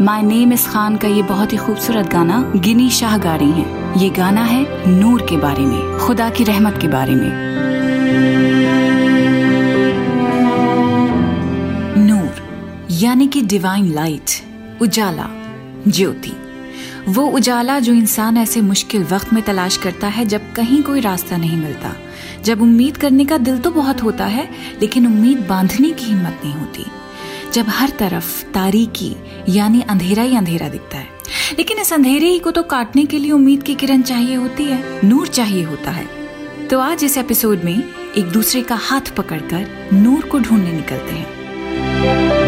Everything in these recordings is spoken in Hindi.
My name is Khan का ये बहुत ही खूबसूरत गाना गिनी शाह गा रही हैं। ये गाना है नूर के बारे में, खुदा की रहमत के बारे में। नूर, यानी कि डिवाइन लाइट उजाला, ज्योति। वो उजाला जो इंसान ऐसे मुश्किल वक्त में तलाश करता है जब कहीं कोई रास्ता नहीं मिलता। जब उम्मीद करने का दिल तो बहुत होता है, लेकिन उम्मीद बांधने की हिम्मत नहीं होती। जब हर तरफ़ तारीकी यानी अंधेरा ही अंधेरा दिखता है। लेकिन इस अंधेरे ही को तो काटने के लिए उम्मीद की किरण चाहिए होती है, नूर चाहिए होता है। तो आज इस एपिसोड में एक दूसरे का हाथ पकड़कर नूर को ढूँढने निकलते हैं।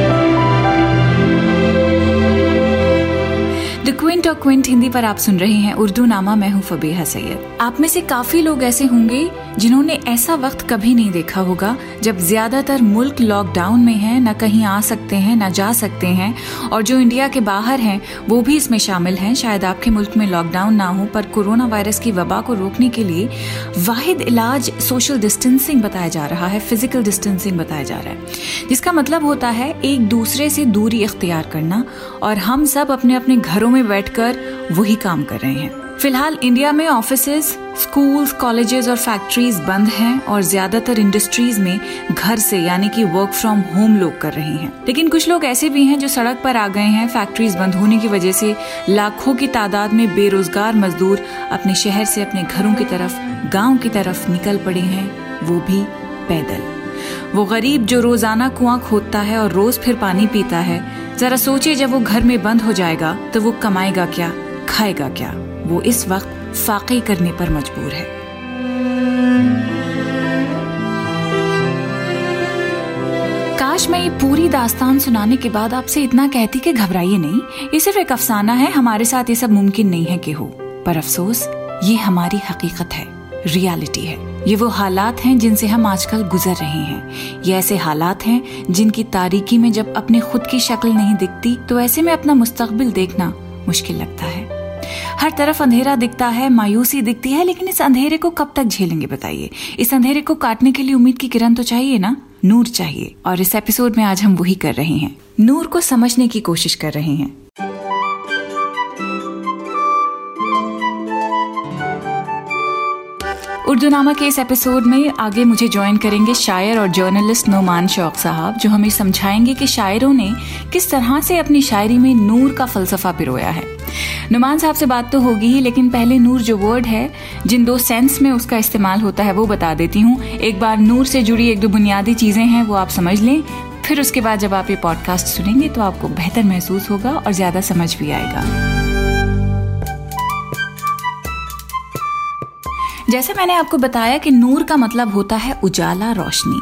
द क्विंट और क्विंट हिंदी पर आप सुन रहे हैं उर्दू नामा, मैं हूँ फबीहा सैयद। आप में से काफ़ी लोग ऐसे होंगे जिन्होंने ऐसा वक्त कभी नहीं देखा होगा जब ज़्यादातर मुल्क लॉकडाउन में है, न कहीं आ सकते हैं, न जा सकते हैं और जो इंडिया के बाहर हैं, वो भी इसमें शामिल हैं। शायद आपके मुल्क में लॉकडाउन ना हो, पर कोरोना वायरस की वबा को रोकने के लिए वाहिद इलाज सोशल डिस्टेंसिंग बताया जा रहा है फ़िज़िकल डिस्टेंसिंग बताया जा रहा है। जिसका मतलब होता है एक दूसरे से दूरी इख्तियार करना और हम सब अपने अपने घरों में बैठकर वही काम कर रहे हैं। फ़िलहाल इंडिया में ऑफिसेज स्कूल्स कॉलेजेस और फैक्ट्रीज बंद हैं और ज़्यादातर इंडस्ट्रीज़ में घर से, यानी कि वर्क फ्रॉम होम लोग कर रहे हैं। लेकिन कुछ लोग ऐसे भी हैं जो सड़क पर आ गए हैं फैक्ट्रीज बंद होने की वजह से लाखों की तादाद में बेरोजगार मजदूर अपने शहर से अपने घरों की तरफ़, गाँव की तरफ़ निकल पड़े हैं, वो भी पैदल। वो गरीब जो रोज़ाना कुआँ खोदता है और रोज फिर पानी पीता है। जरा सोचे जब वो घर में बंद हो जाएगा तो वो कमाएगा क्या, खाएगा क्या? वो इस वक्त फाके करने पर मजबूर है। काश मैं ये पूरी दास्तान सुनाने के बाद आपसे इतना कहती कि घबराइए नहीं, ये सिर्फ़ एक अफसाना है, हमारे साथ ये सब मुमकिन नहीं है कि हो। पर अफसोस, ये हमारी हकीकत है। रियलिटी है। ये वो हालात हैं जिनसे हम आजकल गुजर रहे हैं। ये ऐसे हालात हैं जिनकी तारीकी में जब अपने खुद की शक्ल नहीं दिखती तो ऐसे में अपना मुस्तकबिल देखना मुश्किल लगता है। हर तरफ़ अंधेरा दिखता है, मायूसी दिखती है, लेकिन इस अंधेरे को कब तक झेलेंगे बताइए? इस अंधेरे को काटने के लिए उम्मीद की किरण तो चाहिए ना? नूर चाहिए। और इस एपिसोड में आज हम वही कर रहे हैं। नूर को समझने की कोशिश कर रहे हैं। उर्दू नामा के इस एपिसोड में आगे मुझे ज्वाइन करेंगे शायर और जर्नलिस्ट नोमान शौक साहब, जो हमें समझाएँगे कि शायरों ने किस तरह से अपनी शायरी में नूर का फलसफा पिरोया है। नुमान साहब से बात तो होगी ही, लेकिन पहले नूर जो वर्ड है, जिन दो सेंस में उसका इस्तेमाल होता है, वो बता देती हूँ। एक बार नूर से जुड़ी एक दो बुनियादी चीज़ें हैं, वो आप समझ लें। फिर उसके बाद जब आप ये पॉडकास्ट सुनेंगे तो आपको बेहतर महसूस होगा और ज़्यादा समझ भी आएगा। जैसे मैंने आपको बताया कि नूर का मतलब होता है उजाला रोशनी।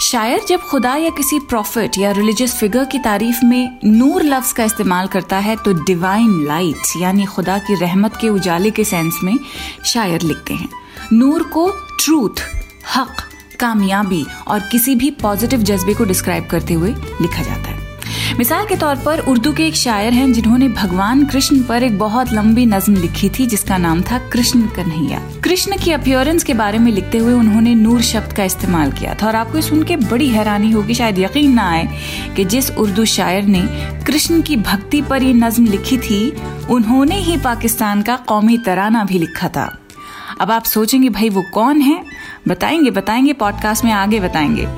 शायर जब खुदा या किसी प्रॉफिट या रिलीजियस फिगर की तारीफ़ में नूर लफ्ज का इस्तेमाल करता है तो डिवाइन लाइट यानी खुदा की रहमत के उजाले के सेंस में शायर लिखते हैं। नूर को ट्रूथ हक, कामयाबी और किसी भी पॉजिटिव जज्बे को डिस्क्राइब करते हुए लिखा जाता है। मिसाल के तौर पर उर्दू के एक शायर हैं जिन्होंने भगवान कृष्ण पर एक बहुत लंबी नज्म लिखी थी, जिसका नाम था कृष्ण कन्हैया। कृष्ण की अपियरेंस के बारे में लिखते हुए उन्होंने नूर शब्द का इस्तेमाल किया था। और आपको सुन के बड़ी हैरानी होगी, शायद यकीन ना आए, कि जिस उर्दू शायर ने कृष्ण की भक्ति पर ये नज्म लिखी थी, उन्होंने ही पाकिस्तान का कौमी तराना भी लिखा था। अब आप सोचेंगे, भाई वो कौन है? बताएँगे बताएँगे पॉडकास्ट में आगे बताएँगे।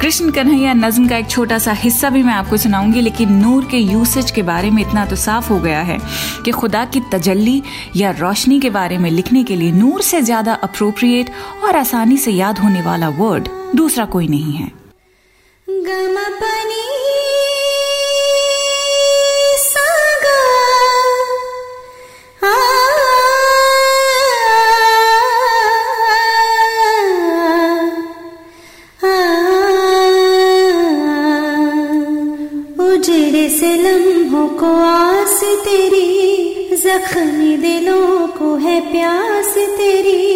कृष्ण कन्हैया नज्म का एक छोटा सा हिस्सा भी मैं आपको सुनाऊँगी, लेकिन नूर के यूसेज के बारे में इतना तो साफ़ हो गया है कि खुदा की तजल्ली या रोशनी के बारे में लिखने के लिए नूर से ज़्यादा अप्रोप्रिएट और आसानी से याद होने वाला वर्ड दूसरा कोई नहीं है। गमपनी है प्यास तेरी।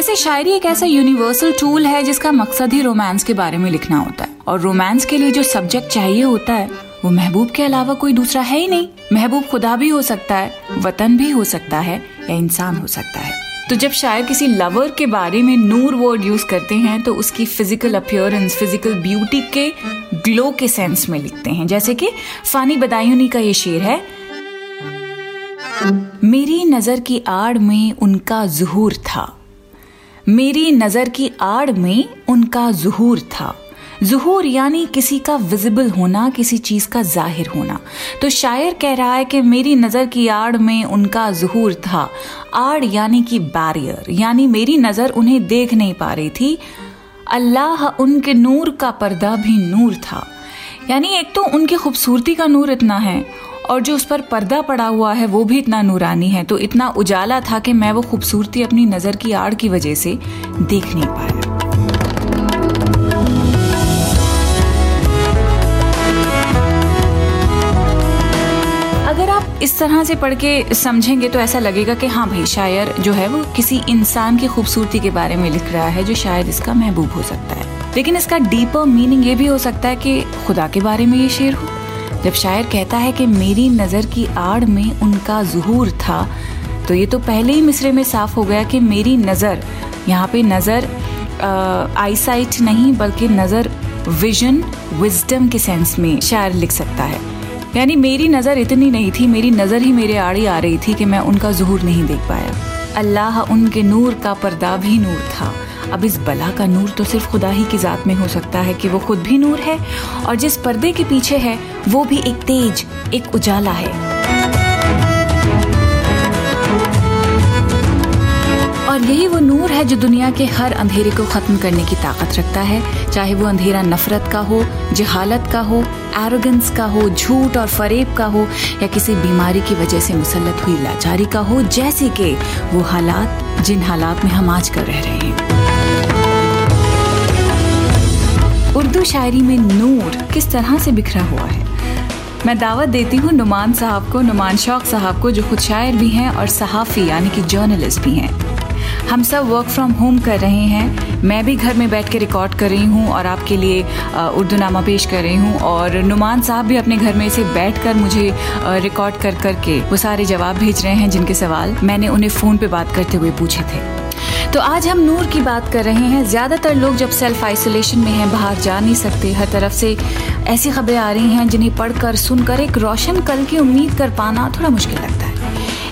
वैसे शायरी एक ऐसा यूनिवर्सल टूल है जिसका मकसद ही रोमांस के बारे में लिखना होता है। और रोमांस के लिए जो सब्जेक्ट चाहिए होता है, वो महबूब के अलावा कोई दूसरा है ही नहीं। महबूब खुदा भी हो सकता है, वतन भी हो सकता है या इंसान हो सकता है। तो जब शायर किसी लवर के बारे में नूर वर्ड यूज़ करते हैं तो उसकी फ़िज़िकल अपियरेंस फ़िज़िकल ब्यूटी के ग्लो के सेंस में लिखते हैं। जैसे कि, फानी बदायूनी का ये शेर है, मेरी नज़र की आड़ में उनका जहूर था। मेरी नज़र की आड़ में उनका जुहूर था। जुहूर यानी किसी का विजिबल होना, किसी चीज़ का ज़ाहिर होना। तो शायर कह रहा है कि मेरी नज़र की आड़ में उनका जुहूर था। आड़ यानी कि बैरियर यानी मेरी नज़र उन्हें देख नहीं पा रही थी। अल्लाह उनके नूर का पर्दा भी नूर था। यानी एक तो उनकी खूबसूरती का नूर इतना है और जो उस पर पर्दा पड़ा हुआ है, वो भी इतना नूरानी है। तो इतना उजाला था कि मैं वो खूबसूरती अपनी नज़र की आड़ की वजह से देख नहीं पाया। इस तरह से पढ़ के समझेंगे तो ऐसा लगेगा कि हाँ भाई, शायर जो है वो किसी इंसान की खूबसूरती के बारे में लिख रहा है, जो शायद इसका महबूब हो सकता है। लेकिन इसका डीपर मीनिंग ये भी हो सकता है कि खुदा के बारे में ये शेर हो। जब शायर कहता है कि मेरी नज़र की आड़ में उनका जुहूर था तो ये तो पहले ही मिसरे में साफ़ हो गया कि मेरी नज़र, यहाँ पे नज़र आईसाइट नहीं, बल्कि नज़र विजन विजडम के सेंस में शायर लिख सकता है। यानी मेरी नज़र इतनी नहीं थी, मेरी नज़र ही मेरे आड़ी आ रही थी कि मैं उनका जुहूर नहीं देख पाया। अल्लाह उनके नूर का पर्दा भी नूर था। अब इस बला का नूर तो सिर्फ़ खुदा ही की ज़ात में हो सकता है कि वो खुद भी नूर है और जिस पर्दे के पीछे है, वो भी एक तेज, एक उजाला है। और यही वो नूर है जो दुनिया के हर अंधेरे को खत्म करने की ताकत रखता है। चाहे वो अंधेरा नफरत का हो, जहालत का हो एरोगेंस का हो, झूठ और फरेब का हो, या किसी बीमारी की वजह से मुसलत हुई लाचारी का हो, जैसे कि वो हालात जिन हालात में हम आज कर रह रहे हैं। उर्दू शायरी में नूर किस तरह से बिखरा हुआ है? मैं दावत देती हूँ नुमान साहब को, नुमान शौक साहब को, जो खुद शायर भी हैं और सहाफ़ी, यानी कि जर्नलिस्ट भी हैं। हम सब वर्क फ्रॉम होम कर रहे हैं। मैं भी घर में बैठ के रिकॉर्ड कर रही हूँ और आपके लिए उर्दू नामा पेश कर रही हूँ और नुमान साहब भी अपने घर में से बैठ कर मुझे रिकॉर्ड कर करके वो सारे जवाब भेज रहे हैं जिनके सवाल मैंने उन्हें फ़ोन पे बात करते हुए पूछे थे। तो आज हम नूर की बात कर रहे हैं। ज़्यादातर लोग जब सेल्फ आइसोलेशन में हैं, बाहर जा नहीं सकते, हर तरफ़ से ऐसी खबरें आ रही हैं जिन्हें पढ़कर सुनकर एक रोशन कल की उम्मीद कर पाना थोड़ा मुश्किल लगता है।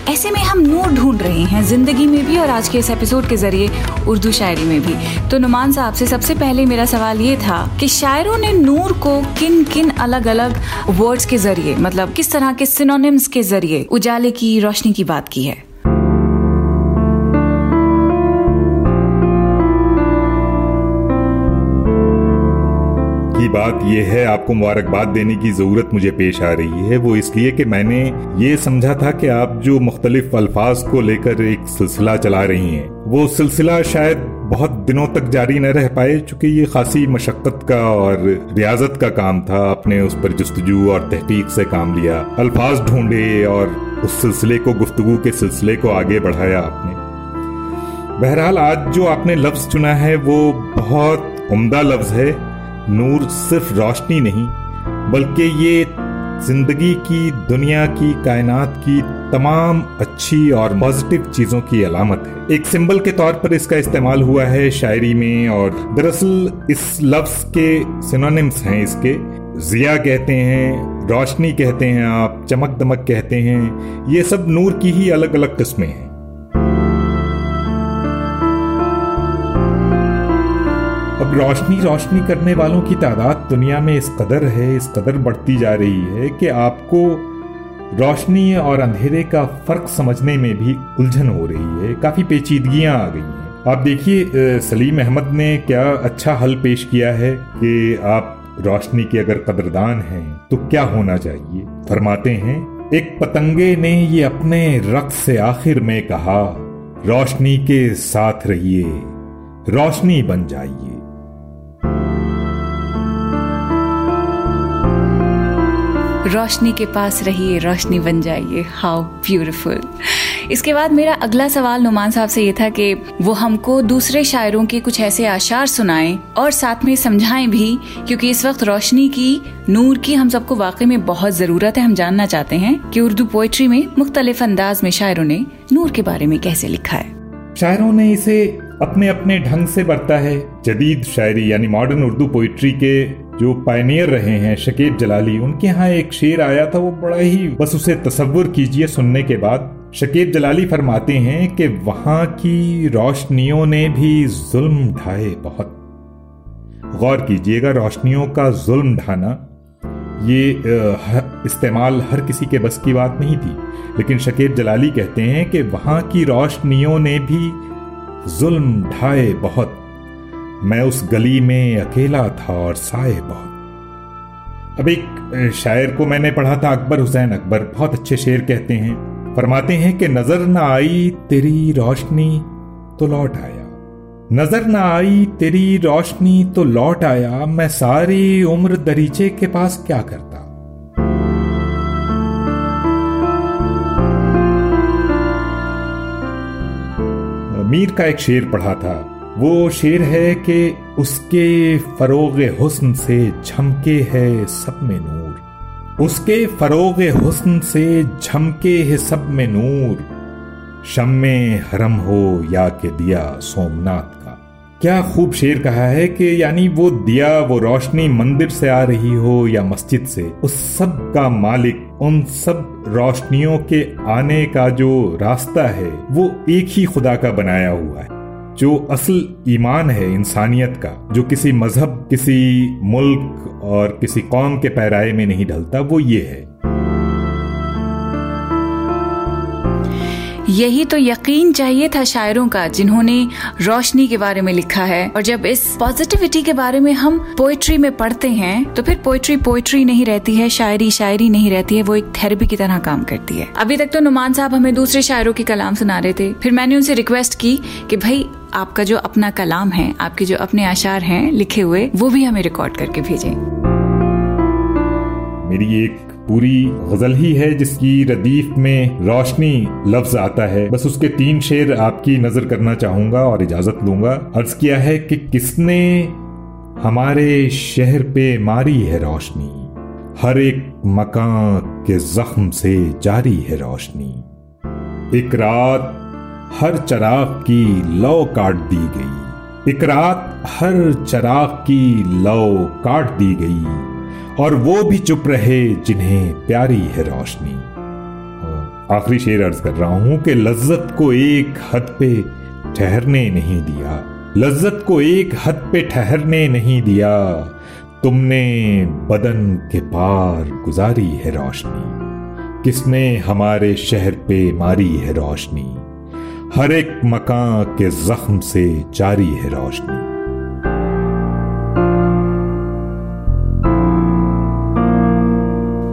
ऐसे में हम नूर ढूंढ रहे हैं, ज़िंदगी में भी और आज के इस एपिसोड के ज़रिए उर्दू शायरी में भी। तो नुमान साहब, से सबसे पहले मेरा सवाल ये था कि शायरों ने नूर को किन किन अलग अलग वर्ड्स के ज़रिए मतलब किस तरह के सिनोनिम्स के ज़रिए उजाले की, रोशनी की बात की है? की बात यह है, आपको मुबारकबाद देने की ज़रूरत मुझे पेश आ रही है। वो इसलिए कि मैंने ये समझा था कि आप जो मुख्तलिफ़ अल्फाज को लेकर एक सिलसिला चला रही हैं, वो सिलसिला शायद बहुत दिनों तक जारी न रह पाए, चूँकि ये खासी मशक्क़त का और रियाजत का काम था। आपने उस पर जस्तजू और तहकीक से काम लिया, अल्फाज ढूंढे और उस सिलसिले को, गुफ्तगु के सिलसिले को आगे बढ़ाया आपने। बहरहाल, आज जो आपने लफ्ज़ चुना है, वो बहुत उम्दा लफ्ज़ है। नूर सिर्फ़ रोशनी नहीं, बल्कि ये ज़िंदगी की, दुनिया की, कायनात की तमाम अच्छी और पॉजिटिव चीज़ों की अलामत है। एक सिंबल के तौर पर इसका इस्तेमाल हुआ है शायरी में और दरअसल इस लफ्ज के सिनोनिम्स हैं इसके। जिया कहते हैं, रोशनी कहते हैं आप, चमक दमक कहते हैं, ये सब नूर की ही अलग अलग किस्में हैं। अब रोशनी रोशनी करने वालों की तादाद दुनिया में इस कदर है, इस कदर बढ़ती जा रही है कि आपको रोशनी और अंधेरे का फ़र्क समझने में भी उलझन हो रही है, काफ़ी पेचीदगियाँ आ गई हैं। आप देखिए सलीम अहमद ने क्या अच्छा हल पेश किया है कि आप रोशनी के अगर कदरदान हैं तो क्या होना चाहिए? फरमाते हैं, एक पतंगे ने ये अपने रक्त से आखिर में कहा, रोशनी के साथ रहिए, रोशनी बन जाइए। रोशनी के पास रहिए, रोशनी बन जाइए। हाउ ब्यूटिफुल इसके बाद मेरा अगला सवाल नुमान साहब से ये था कि वो हमको दूसरे शायरों के कुछ ऐसे आशार सुनाएँ और साथ में समझाएँ भी, क्योंकि इस वक्त रोशनी की, नूर की हम सबको वाकई में बहुत ज़रूरत है। हम जानना चाहते हैं कि उर्दू पोइट्री में मुख्तलिफ़ अंदाज में शायरों ने नूर के बारे में कैसे लिखा है। शायरों ने इसे अपने अपने ढंग से बरता है। जदीद शायरी यानी मॉडर्न उर्दू पोइट्री के जो पायनियर रहे हैं, शकीब जलाली, उनके यहाँ एक शेर आया था, वो बड़ा ही, बस उसे तस्वुर कीजिए सुनने के बाद। शकीब जलाली फरमाते हैं कि वहाँ की रोशनियों ने भी जुल्म ढाए बहुत। गौर कीजिएगा रोशनियों का जुल्म ढाना, ये इस्तेमाल हर किसी के बस की बात नहीं थी। लेकिन शकीब जलाली कहते हैं कि वहाँ की रोशनियों ने भी जुल्म ढाए बहुत। मैं उस गली में अकेला था और साए बहुत। अब एक शायर को मैंने पढ़ा था, अकबर हुसैन अकबर। बहुत अच्छे शेर कहते हैं। फरमाते हैं कि, नज़र न आई तेरी रोशनी तो लौट आया। नज़र न आई तेरी रोशनी तो लौट आया। मैं सारी उम्र दरीचे के पास क्या करता? मीर का एक शेर पढ़ा था। वो शेर है कि उसके फरोग हुस्न से झमके है सब में नूर। उसके फरोग हुस्न से झमके है सब में नूर। शम में हरम हो या के दिया सोमनाथ का। क्या खूब शेर कहा है कि यानी वो दिया, वो रोशनी मंदिर से आ रही हो या मस्जिद से, उस सब का मालिक उन सब रोशनियों के आने का जो रास्ता है, वो एक ही खुदा का बनाया हुआ है, जो असल ईमान है इंसानियत का, जो किसी मज़हब, किसी मुल्क और किसी कौम के पैराए में नहीं ढलता, वो ये है। यही तो यकीन चाहिए था शायरों का, जिन्होंने रोशनी के बारे में लिखा है। और जब इस पॉजिटिविटी के बारे में हम पोइट्री में पढ़ते हैं तो फिर पोइट्री पोइट्री नहीं रहती है, शायरी शायरी नहीं रहती है, वो एक थेरेपी की तरह काम करती है। अभी तक तो नुमान साहब हमें दूसरे शायरों के कलाम सुना रहे थे। फिर मैंने उनसे रिक्वेस्ट की कि भाई, आपका जो अपना कलाम है, आपके जो अपने आशार हैं लिखे हुए, वो भी हमें रिकॉर्ड करके भेजें। मेरी एक पूरी गज़ल ही है जिसकी रदीफ में रोशनी लफ्ज आता है। बस उसके तीन शेर आपकी नज़र करना चाहूँगा और इजाज़त लूँगा। अर्ज़ किया है कि किसने हमारे शहर पे मारी है रोशनी? हर एक मकान के जख्म से जारी है रोशनी। एक रात हर चराग की लौ काट दी गई। एक रात हर चराग की लौ काट दी गई। और वो भी चुप रहे जिन्हें प्यारी है रोशनी। आखिरी शेर अर्ज़ कर रहा हूँ कि लज्जत को एक हद पे ठहरने नहीं दिया। लज्जत को एक हद पे ठहरने नहीं दिया। तुमने बदन के पार गुजारी है रोशनी। किसने हमारे शहर पे मारी है रोशनी। हर एक मकान के जख्म से जारी है रोशनी।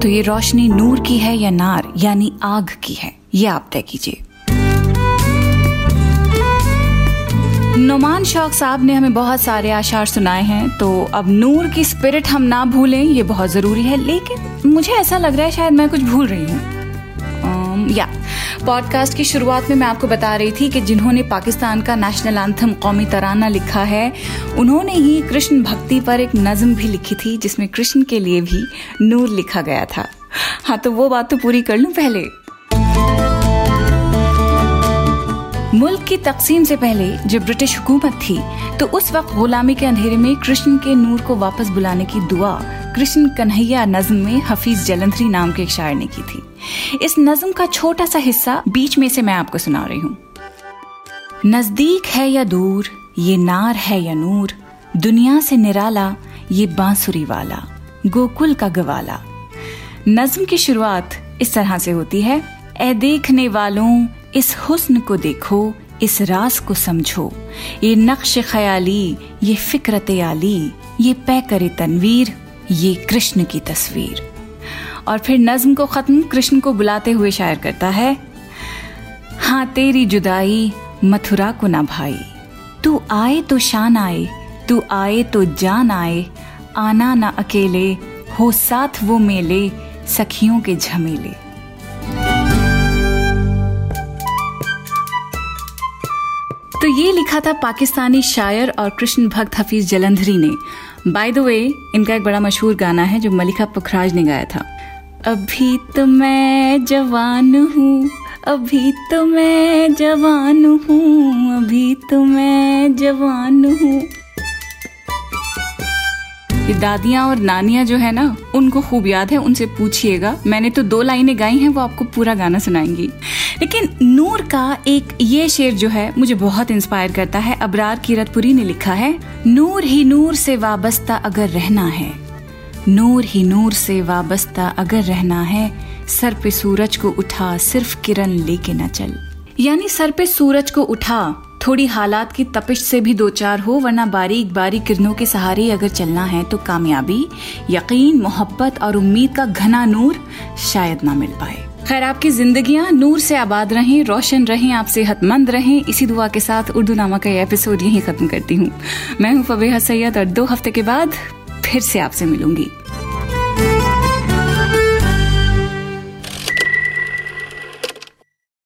तो ये रोशनी नूर की है या नार, यानी आग की है? ये आप तय कीजिए। नुमान शौक साहब ने हमें बहुत सारे आशार सुनाए हैं तो अब नूर की स्पिरिट हम ना भूलें, ये बहुत ज़रूरी है, लेकिन मुझे ऐसा लग रहा है शायद मैं कुछ भूल रही हूँ। या। पॉडकास्ट की शुरुआत में मैं आपको बता रही थी कि जिन्होंने पाकिस्तान का नेशनल एंथम कौमी तराना लिखा है, उन्होंने ही कृष्ण भक्ति पर एक नज्म भी लिखी थी, जिसमें कृष्ण के लिए भी नूर लिखा गया था। हाँ तो वो बात तो पूरी कर लूँ पहले? मुल्क की तकसीम से पहले जब ब्रिटिश हुकूमत थी तो उस वक्त गुलामी के अंधेरे में कृष्ण के नूर को वापस बुलाने की दुआ कृष्ण कन्हैया नज्म में हफीज जलंधरी नाम के एक शायर ने की थी। इस नज्म का छोटा सा हिस्सा बीच में से मैं आपको सुना रही हूँ। नज़दीक है या दूर, ये नार है या नूर, दुनिया से निराला, ये बांसुरी वाला, गोकुल का गवाला। नज्म की शुरुआत इस तरह से होती है ए देखने वालों, इस हुस्न को देखो, इस रास को समझो, ये नक्श ख्याली, ये फिक्रत आली, ये पै करे तनवीर ये कृष्ण की तस्वीर। और फिर नज्म को खत्म कृष्ण को बुलाते हुए शायर करता है हाँ तेरी जुदाई, मथुरा को ना भाई। तू आए तो शान आए, तू आए तो जान आए। आना ना अकेले, हो साथ वो मेले, सखियों के झमेले। तो ये लिखा था पाकिस्तानी शायर और कृष्ण भक्त हफीज जलंधरी ने। बाय द वे इनका एक बड़ा मशहूर गाना है जो मलिका पुखराज ने गाया था। अभी तो मैं जवान हूँ, अभी तो मैं जवान हूँ, अभी तो मैं जवान हूँ। ये दादियाँ और नानियाँ जो है ना, उनको खूब याद है, उनसे पूछिएगा। मैंने तो दो लाइनें गाई हैं, वो आपको पूरा गाना सुनाएँगी। लेकिन नूर का एक ये शेर जो है, मुझे बहुत इंस्पायर करता है। अबरार कीरतपुरी ने लिखा है, नूर ही नूर से वाबस्ता अगर रहना है, नूर ही नूर से वाबस्ता अगर रहना है, सर पे सूरज को उठा, सिर्फ़ किरण लेके न चल। यानी सर पे सूरज को उठा थोड़ी हालात की तपिश से भी दो चार हो, वरना बारीक बारीक किरणों के सहारे अगर चलना है तो कामयाबी, यकीन, मोहब्बत और उम्मीद का घना नूर शायद ना मिल पाए। खैर, आपकी जिंदगियाँ नूर से आबाद रहें, रोशन रहें, आप सेहतमंद रहें। इसी दुआ के साथ उर्दू नामा का एपिसोड यही खत्म करती हूँ। मैं हूँ फबेहा सैयद और दो हफ़्ते के बाद फिर से आपसे मिलूँगी।